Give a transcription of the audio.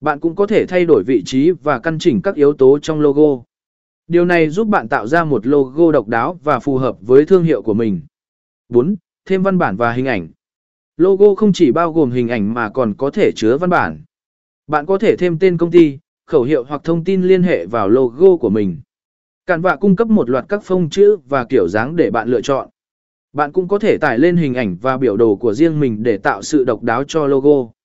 Bạn cũng có thể thay đổi vị trí và căn chỉnh các yếu tố trong logo. Điều này giúp bạn tạo ra một logo độc đáo và phù hợp với thương hiệu của mình. 4. Thêm văn bản và hình ảnh. Logo không chỉ bao gồm hình ảnh mà còn có thể chứa văn bản. Bạn có thể thêm tên công ty, khẩu hiệu hoặc thông tin liên hệ vào logo của mình. Canva cung cấp một loạt các phông chữ và kiểu dáng để bạn lựa chọn. Bạn cũng có thể tải lên hình ảnh và biểu đồ của riêng mình để tạo sự độc đáo cho logo.